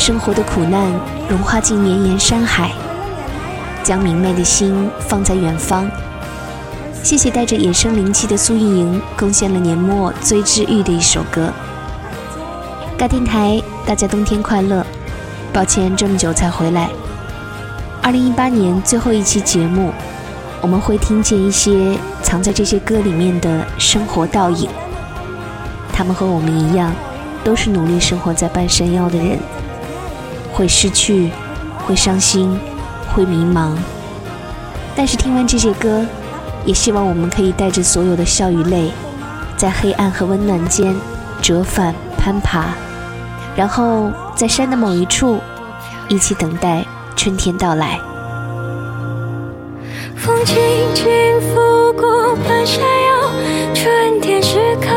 生活的苦难融化进绵延山海，将明媚的心放在远方。谢谢带着野生灵气的苏运莹贡献了年末最治愈的一首歌。大电台，大家冬天快乐！抱歉这么久才回来。二零一八年最后一期节目，我们会听见一些藏在这些歌里面的生活倒影。他们和我们一样，都是努力生活在半山腰的人。会失去，会伤心，会迷茫。但是听完这些歌，也希望我们可以带着所有的笑与泪，在黑暗和温暖间折返攀爬，然后在山的某一处，一起等待春天到来。风轻轻拂过半山腰，春天时刻，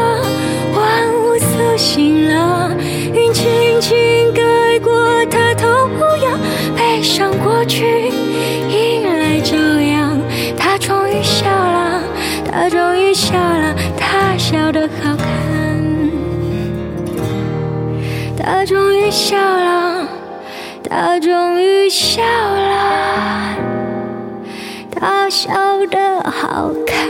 万物苏醒了。云轻轻，上过去，迎来朝阳。他终于笑了，他终于笑了，他笑得好看。他终于笑了，他终于笑了。他笑得好看。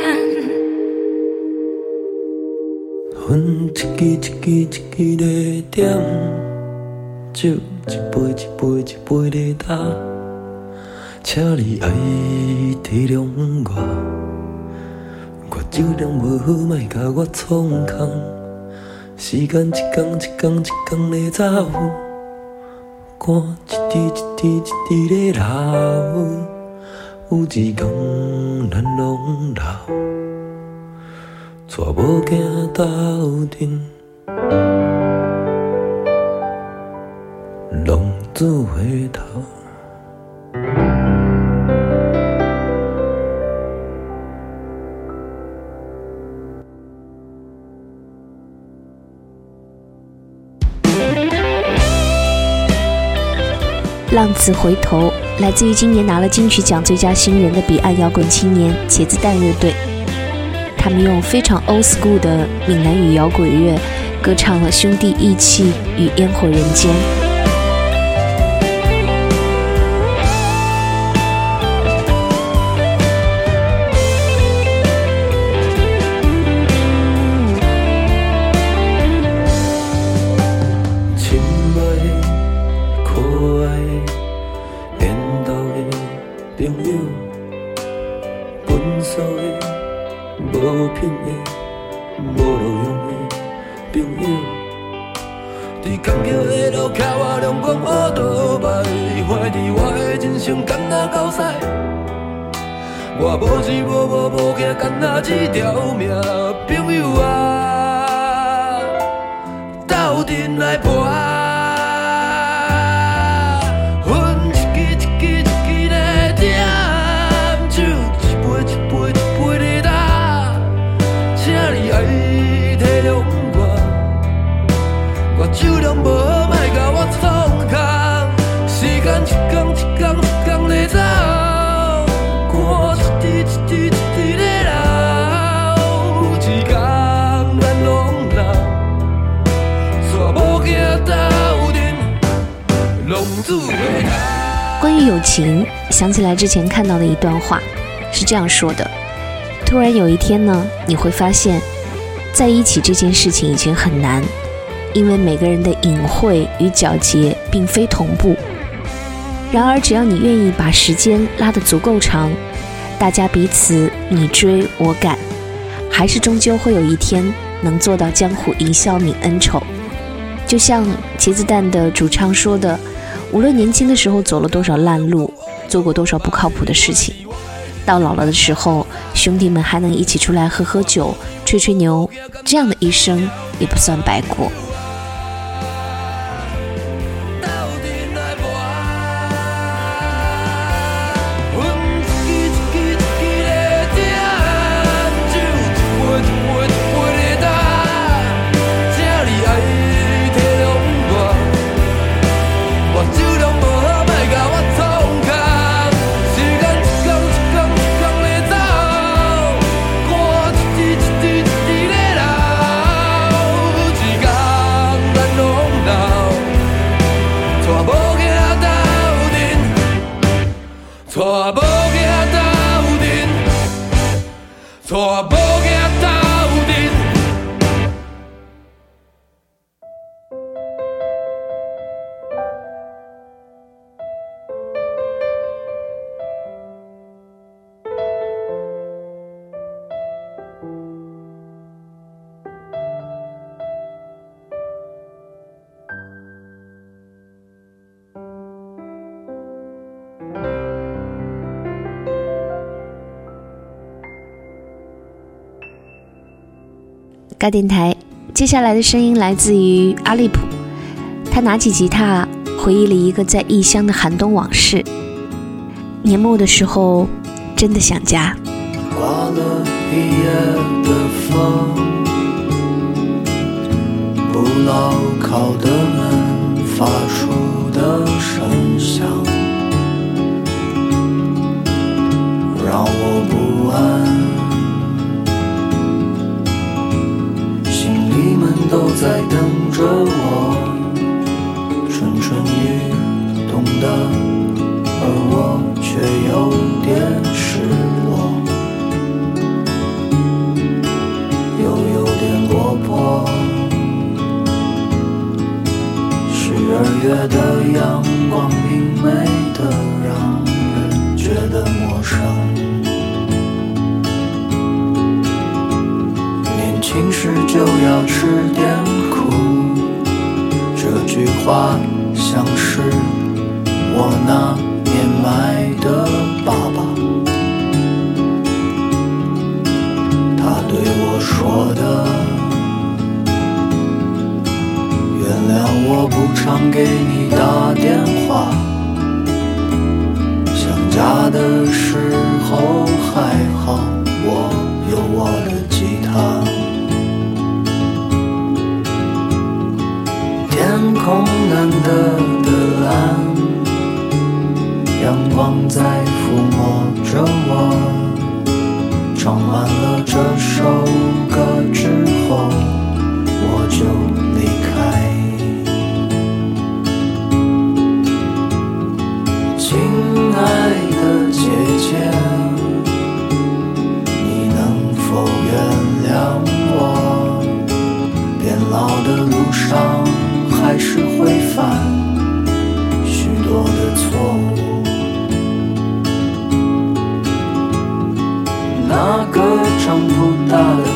阮一支一支一支在点，酒一杯一杯一杯在打，请你爱体谅我，我酒量无好，莫甲我创空。时间一天一天一天在走，汗一滴一滴一滴在流。有一天咱拢老，带某囝斗阵，浪子回头。浪子回头，来自于今年拿了金曲奖最佳新人的彼岸摇滚青年茄子蛋乐队。他们用非常 old school 的闽南语摇滚乐，歌唱了兄弟义气与烟火人间。无品的、无路用的朋友，伫坎坷的路，靠我两光普照来，还伫我的人生干那狗屎！我无依无靠，干那一条命，朋友啊，斗阵来搏！关于友情，想起来之前看到的一段话，是这样说的：突然有一天呢，你会发现，在一起这件事情已经很难，因为每个人的隐晦与皎洁并非同步。然而，只要你愿意把时间拉得足够长，大家彼此你追我赶，还是终究会有一天能做到江湖一笑泯恩仇。就像茄子蛋的主唱说的。无论年轻的时候走了多少烂路，做过多少不靠谱的事情，到老了的时候，兄弟们还能一起出来喝喝酒、吹吹牛，这样的一生也不算白过。该电台接下来的声音来自于阿利普，他拿起吉他，回忆了一个在异乡的寒冬往事。年末的时候，真的想家。刮了一夜的风，不牢靠的门发出的声响，让我不安。你们都在等着我，蠢蠢欲动的，而我却有点失落，又有点落魄。十二月的阳光明媚花像是我那年迈的爸爸，他对我说的。原谅我不常给你打电话，想家的时候还好，我有我的吉他。天空难得的蓝，阳光在抚摸着我。唱完了这首歌之后，我就离开。亲爱的姐姐，还是会犯许多的错误。那个长不大的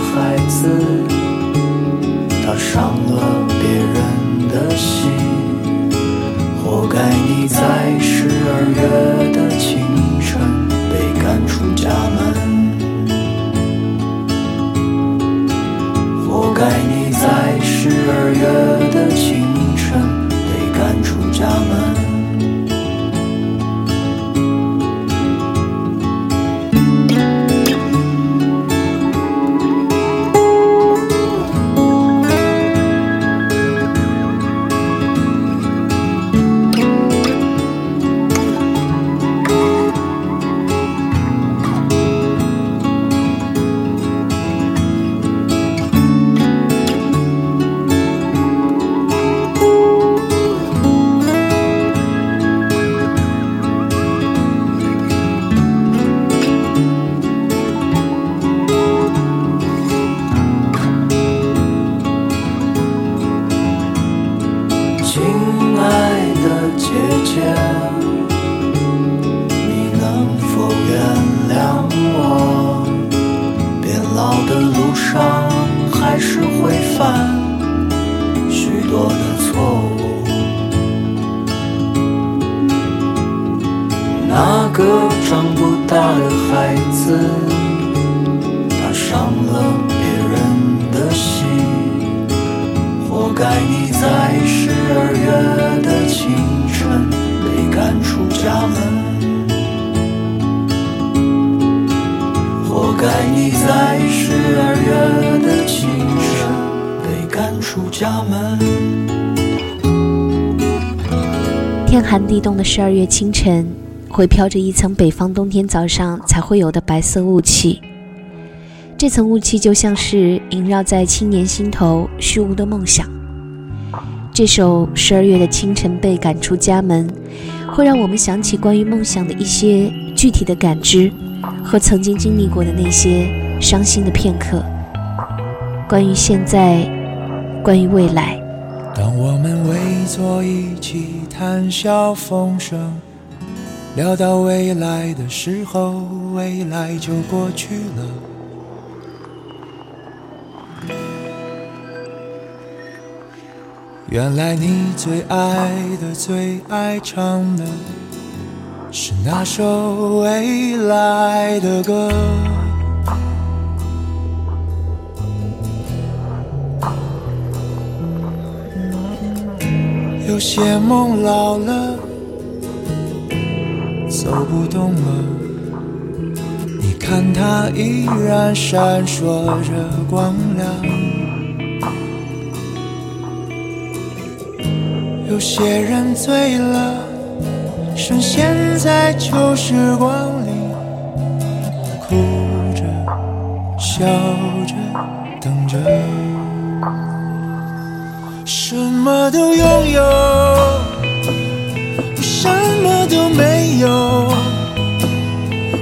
天寒地冻的十二月清晨，会飘着一层北方冬天早上才会有的白色雾气。这层雾气就像是萦绕在青年心头虚无的梦想。这首《十二月的清晨被赶出家门》，会让我们想起关于梦想的一些具体的感知，和曾经经历过的那些伤心的片刻。关于现在，关于未来。当我们为坐一起谈笑风生，聊到未来的时候，未来就过去了。原来你最爱的、最爱唱的是那首未来的歌。有些梦老了，走不动了。你看它依然闪烁着光亮。有些人醉了，深陷在旧时光里，哭着、笑着，等着。什么都拥有，我什么都没有。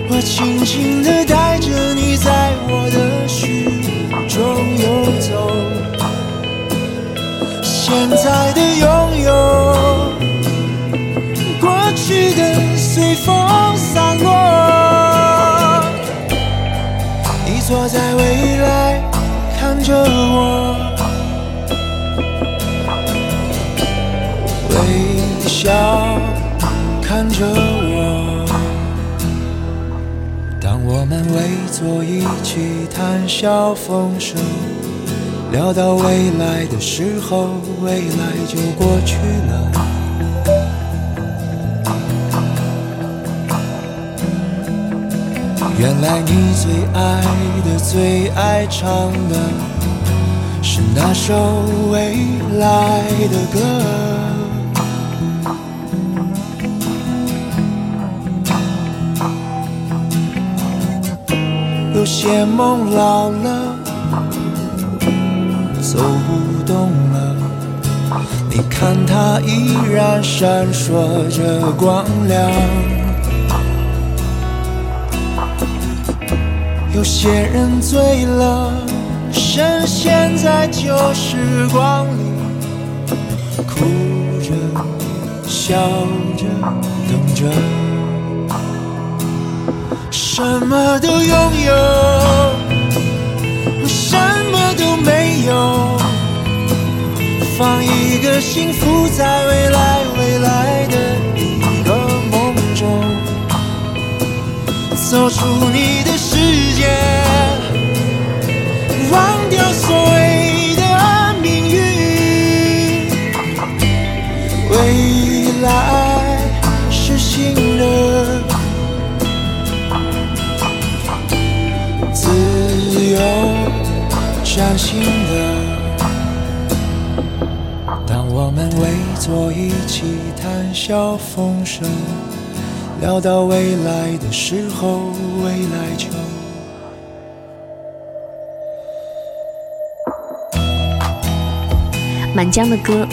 我轻轻地带着你在我的虚中游走。现在的拥有，过去的随风散落。你坐在未来，看着我。们围坐一起谈笑风生，聊到未来的时候，未来就过去了。原来你最爱的、最爱唱的是那首未来的歌。有些梦老了，走不动了。你看它依然闪烁着光亮。有些人醉了，深陷在旧时光里，哭着、笑着、等着，什么都拥有，我什么都没有。放一个幸福在未来，未来的一个梦中，走出你的世界，忘掉所谓崭新的。当我们围坐一起谈笑风生，聊到未来的时候，未来就。满江的歌，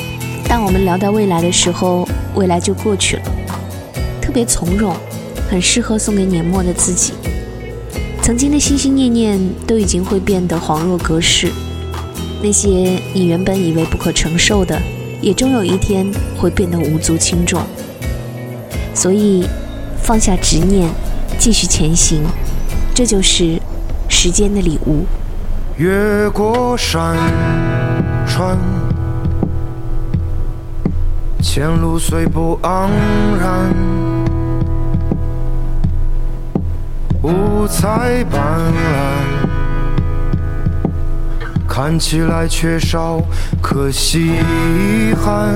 当我们聊到未来的时候，未来就过去了，特别从容，很适合送给年末的自己。曾经的心心念念都已经会变得恍若隔世，那些你原本以为不可承受的，也终有一天会变得无足轻重。所以，放下执念，继续前行，这就是时间的礼物。越过山川，前路虽不盎然，五彩斑斓，看起来缺少可惜憾。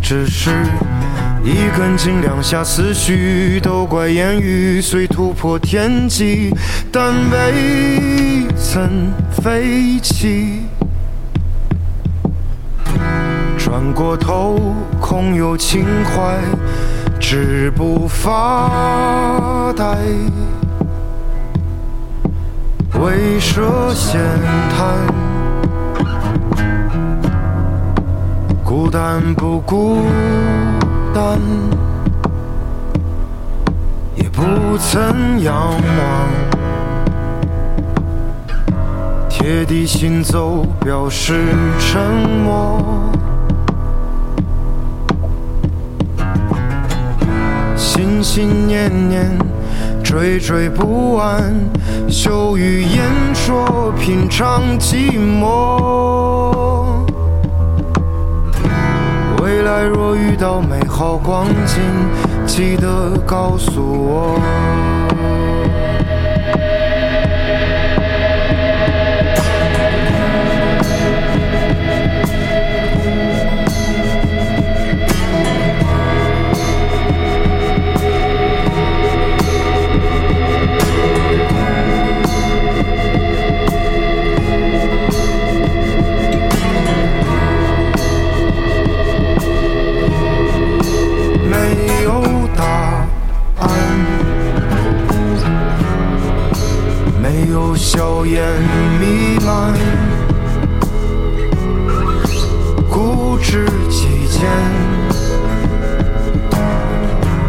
只是一根筋，两下思绪，都怪言语虽突破天际，但未曾飞起。转过头，空有情怀，止步发呆。未涉闲谈。孤单不孤单，也不曾仰望。贴地行走，表示沉默。心念念，惴惴不安，羞于言说，品尝寂寞。未来若遇到美好光景，记得告诉我。硝烟弥漫，固执己见，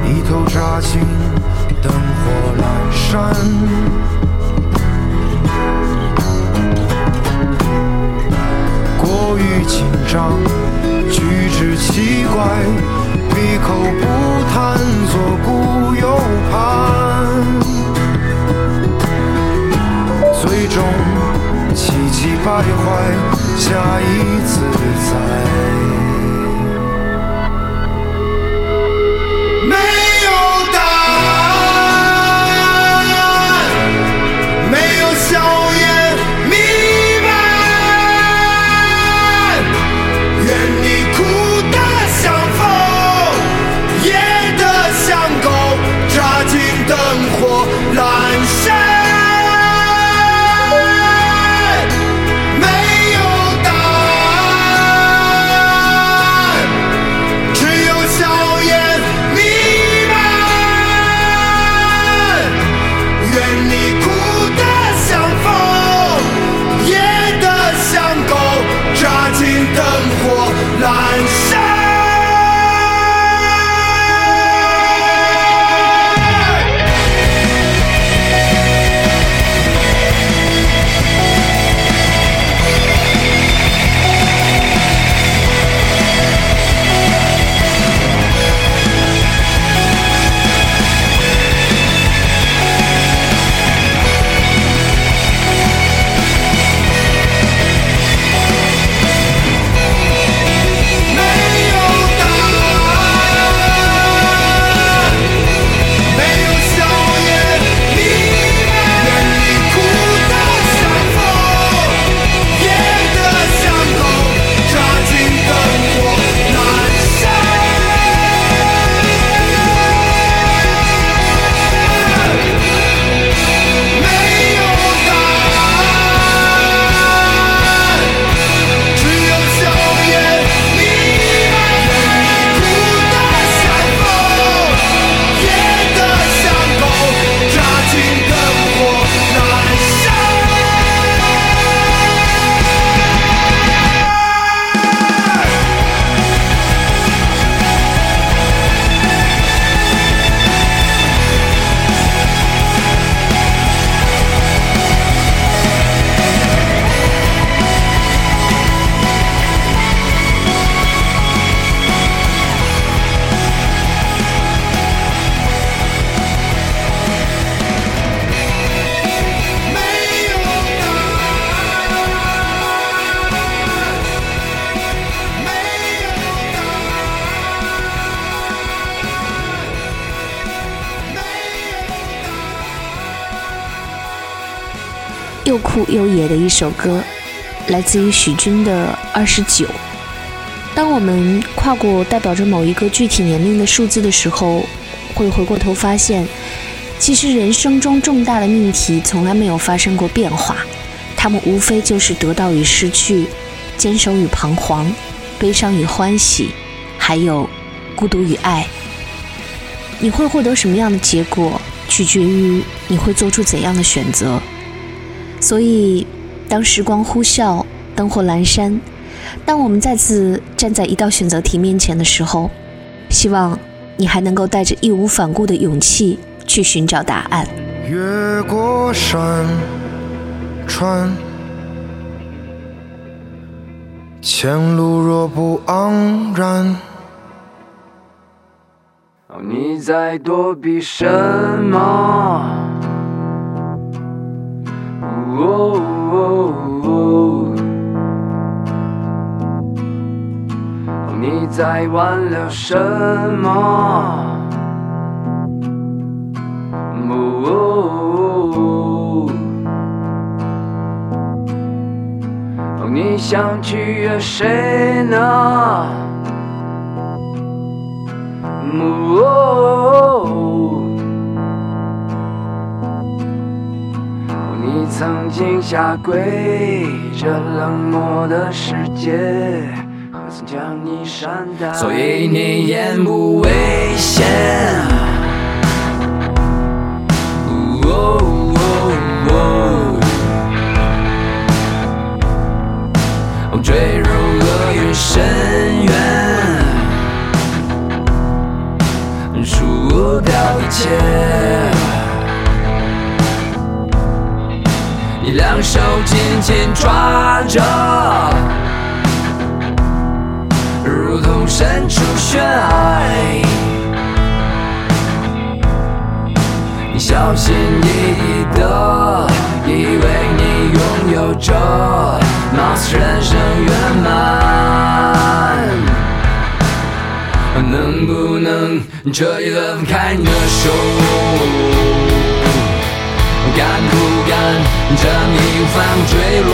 一头扎进灯火阑珊。过于紧张，又野的一首歌，来自于许君的《二十九》。当我们跨过代表着某一个具体年龄的数字的时候，会回过头发现，其实人生中重大的命题从来没有发生过变化，他们无非就是得到与失去，坚守与彷徨，悲伤与欢喜，还有孤独与爱。你会获得什么样的结果，取决于你会做出怎样的选择。所以，当时光呼啸，灯火阑珊。当我们再次站在一道选择题面前的时候，希望你还能够带着义无反顾的勇气去寻找答案。越过山川，前路若不昂然，你在躲避什么？哦你在挽留什么？哦你想取悦谁呢？哦你曾经下跪，这冷漠的世界。何曾将你善待所以你言不危险。坠入厄运深渊，输掉一切。两手紧紧抓着。如同身处悬崖，你小心翼翼的以为你拥有着貌似人生圆满，能不能彻底的放开你的手？敢不敢这命犯坠落？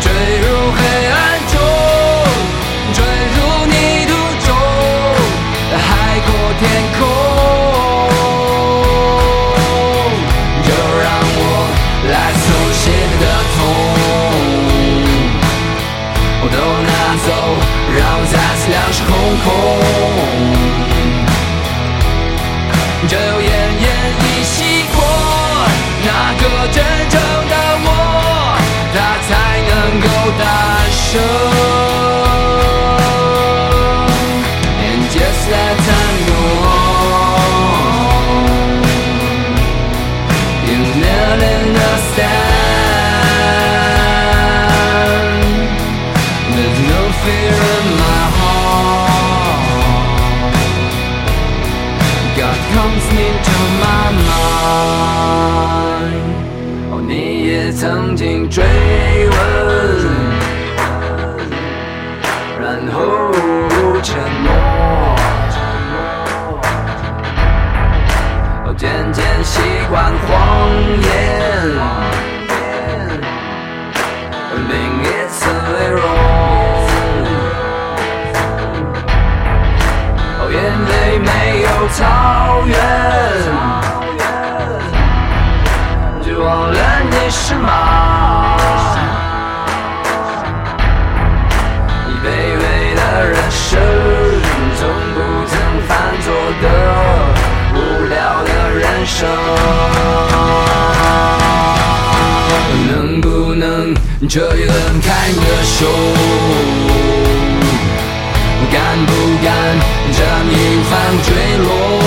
坠入黑暗中，坠入泥土中，海阔天空。就让我来凑些的痛，都拿走，让我再次两手空空。就奄奄一息过，那个真正的我，他才。能够诞生。慢慢坠落？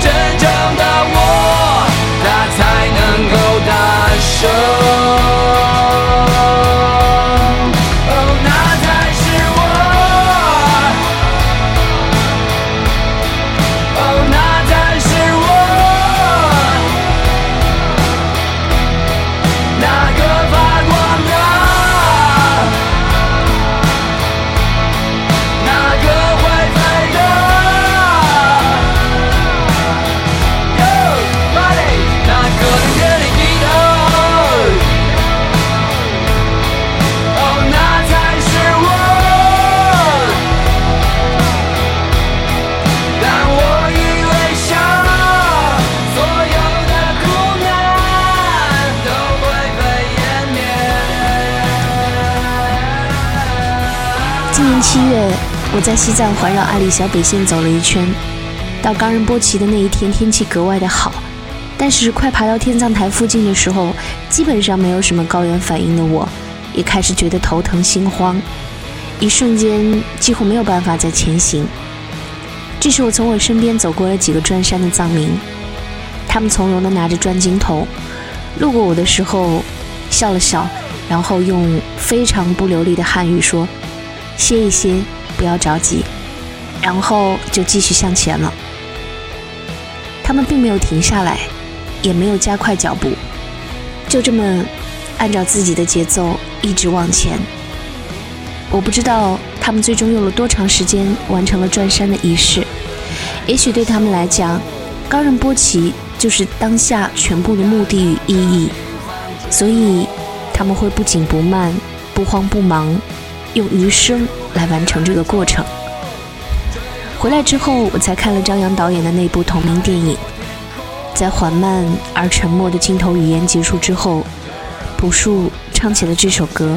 这我在西藏环绕阿里小北线走了一圈，到冈仁波齐的那一天天气格外的好，但是快爬到天葬台附近的时候，基本上没有什么高原反应的我，也开始觉得头疼心慌，一瞬间几乎没有办法再前行。这时我从我身边走过了几个转山的藏民，他们从容地拿着转经筒，路过我的时候笑了笑，然后用非常不流利的汉语说。歇一歇，不要着急，然后就继续向前了。他们并没有停下来，也没有加快脚步，就这么按照自己的节奏一直往前。我不知道他们最终用了多长时间完成了转山的仪式。也许对他们来讲，冈仁波齐就是当下全部的目的与意义，所以他们会不紧不慢，不慌不忙。用余生来完成这个过程。回来之后，我才看了张扬导演的那部同名电影。在缓慢而沉默的镜头语言结束之后，朴树唱起了这首歌，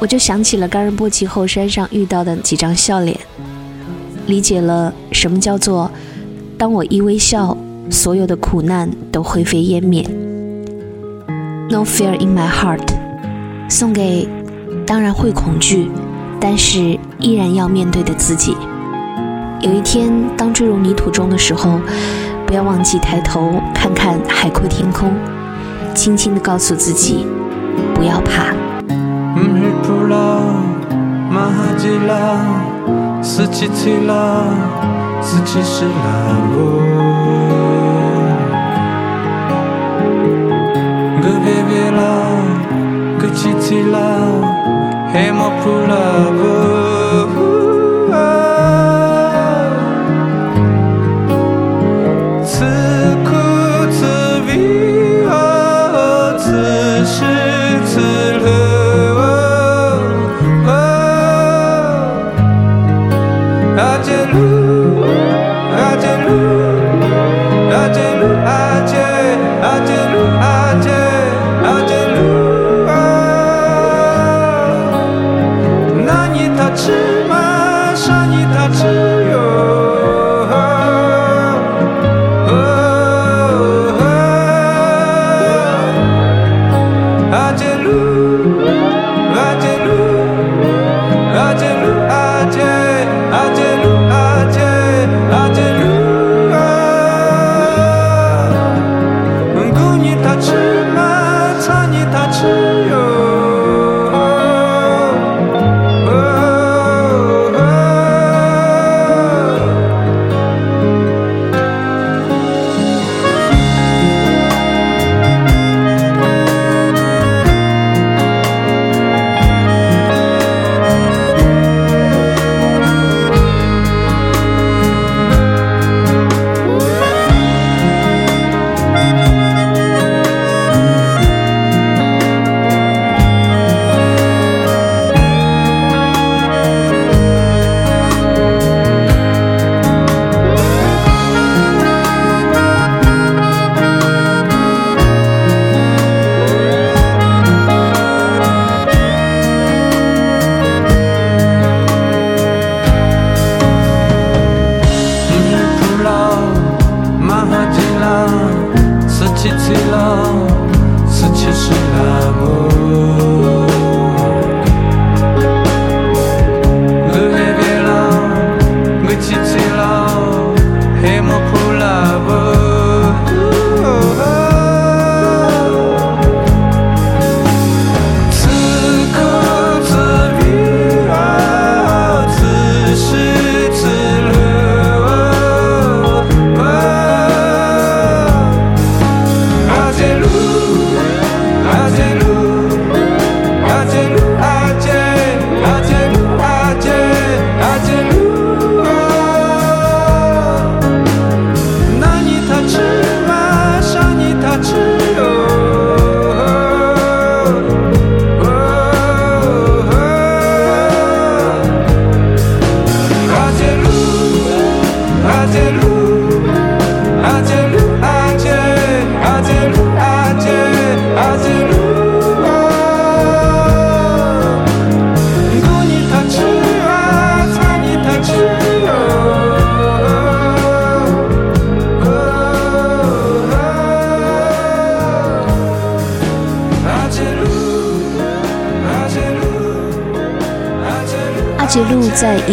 我就想起了冈仁波齐后山上遇到的几张笑脸，理解了什么叫做“当我一微笑，所有的苦难都灰飞烟灭”。No fear in my heart，送给。当然会恐惧，但是依然要面对的自己。有一天，当坠入泥土中的时候，不要忘记抬头看看海阔天空，轻轻地告诉自己，不要怕。Him or true lover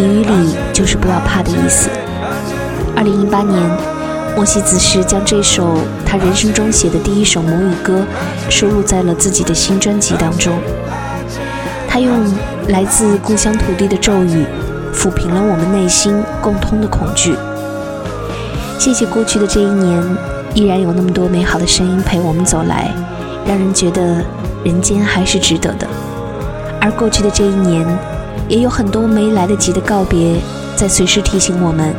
录在英语里就是不要怕的意思。二零一八年，莫西子诗将这首他人生中写的第一首母语歌收录在了自己的新专辑当中。他用来自故乡土地的咒语，抚平了我们内心共通的恐惧。谢谢过去的这一年，依然有那么多美好的声音陪我们走来，让人觉得人间还是值得的。而过去的这一年，也有很多没来得及的告别，在随时提醒我们，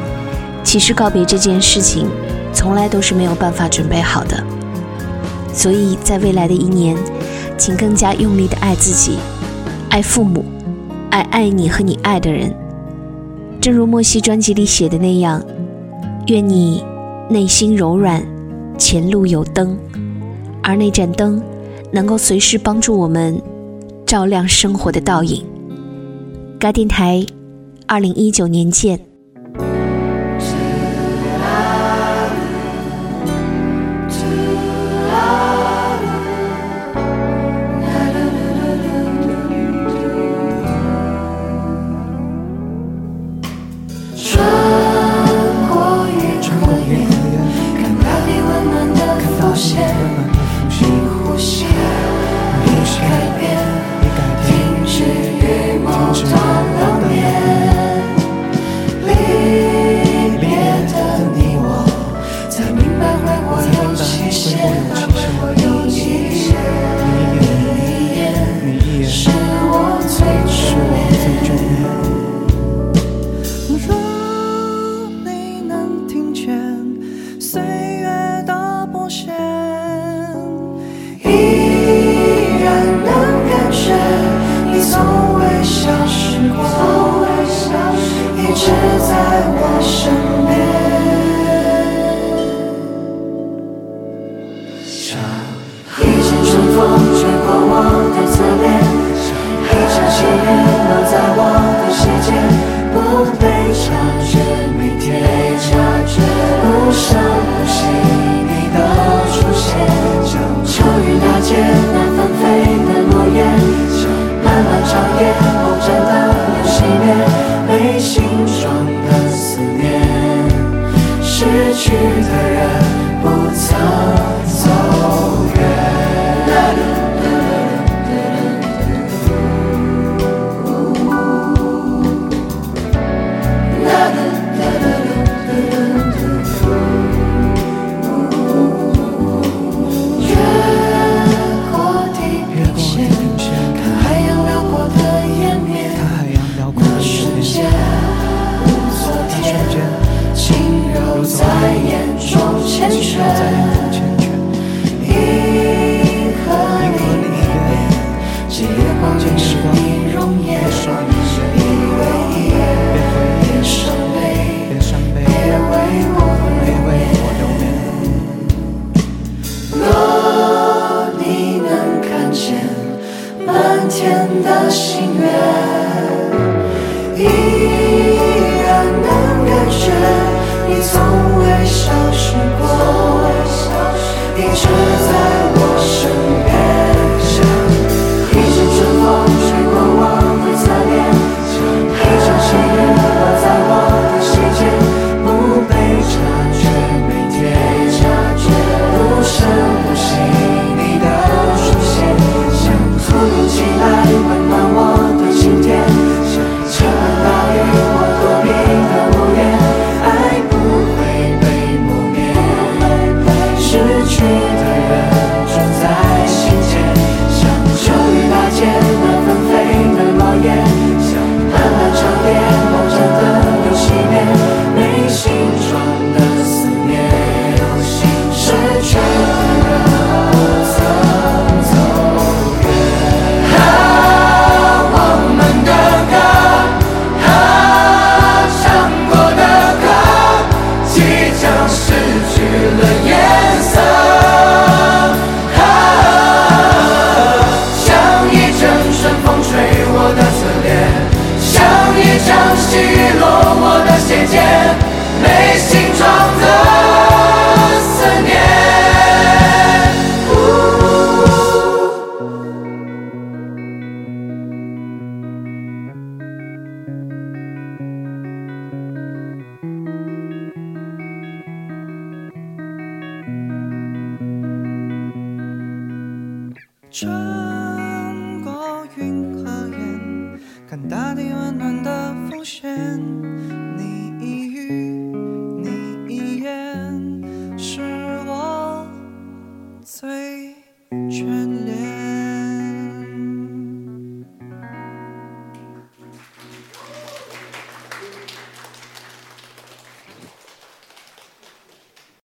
其实告别这件事情，从来都是没有办法准备好的。所以在未来的一年，请更加用力的爱自己，爱父母，爱爱你和你爱的人。正如莫西专辑里写的那样。愿你内心柔软，前路有灯，而那盏灯能够随时帮助我们照亮生活的倒影。该电台，二零一九年见。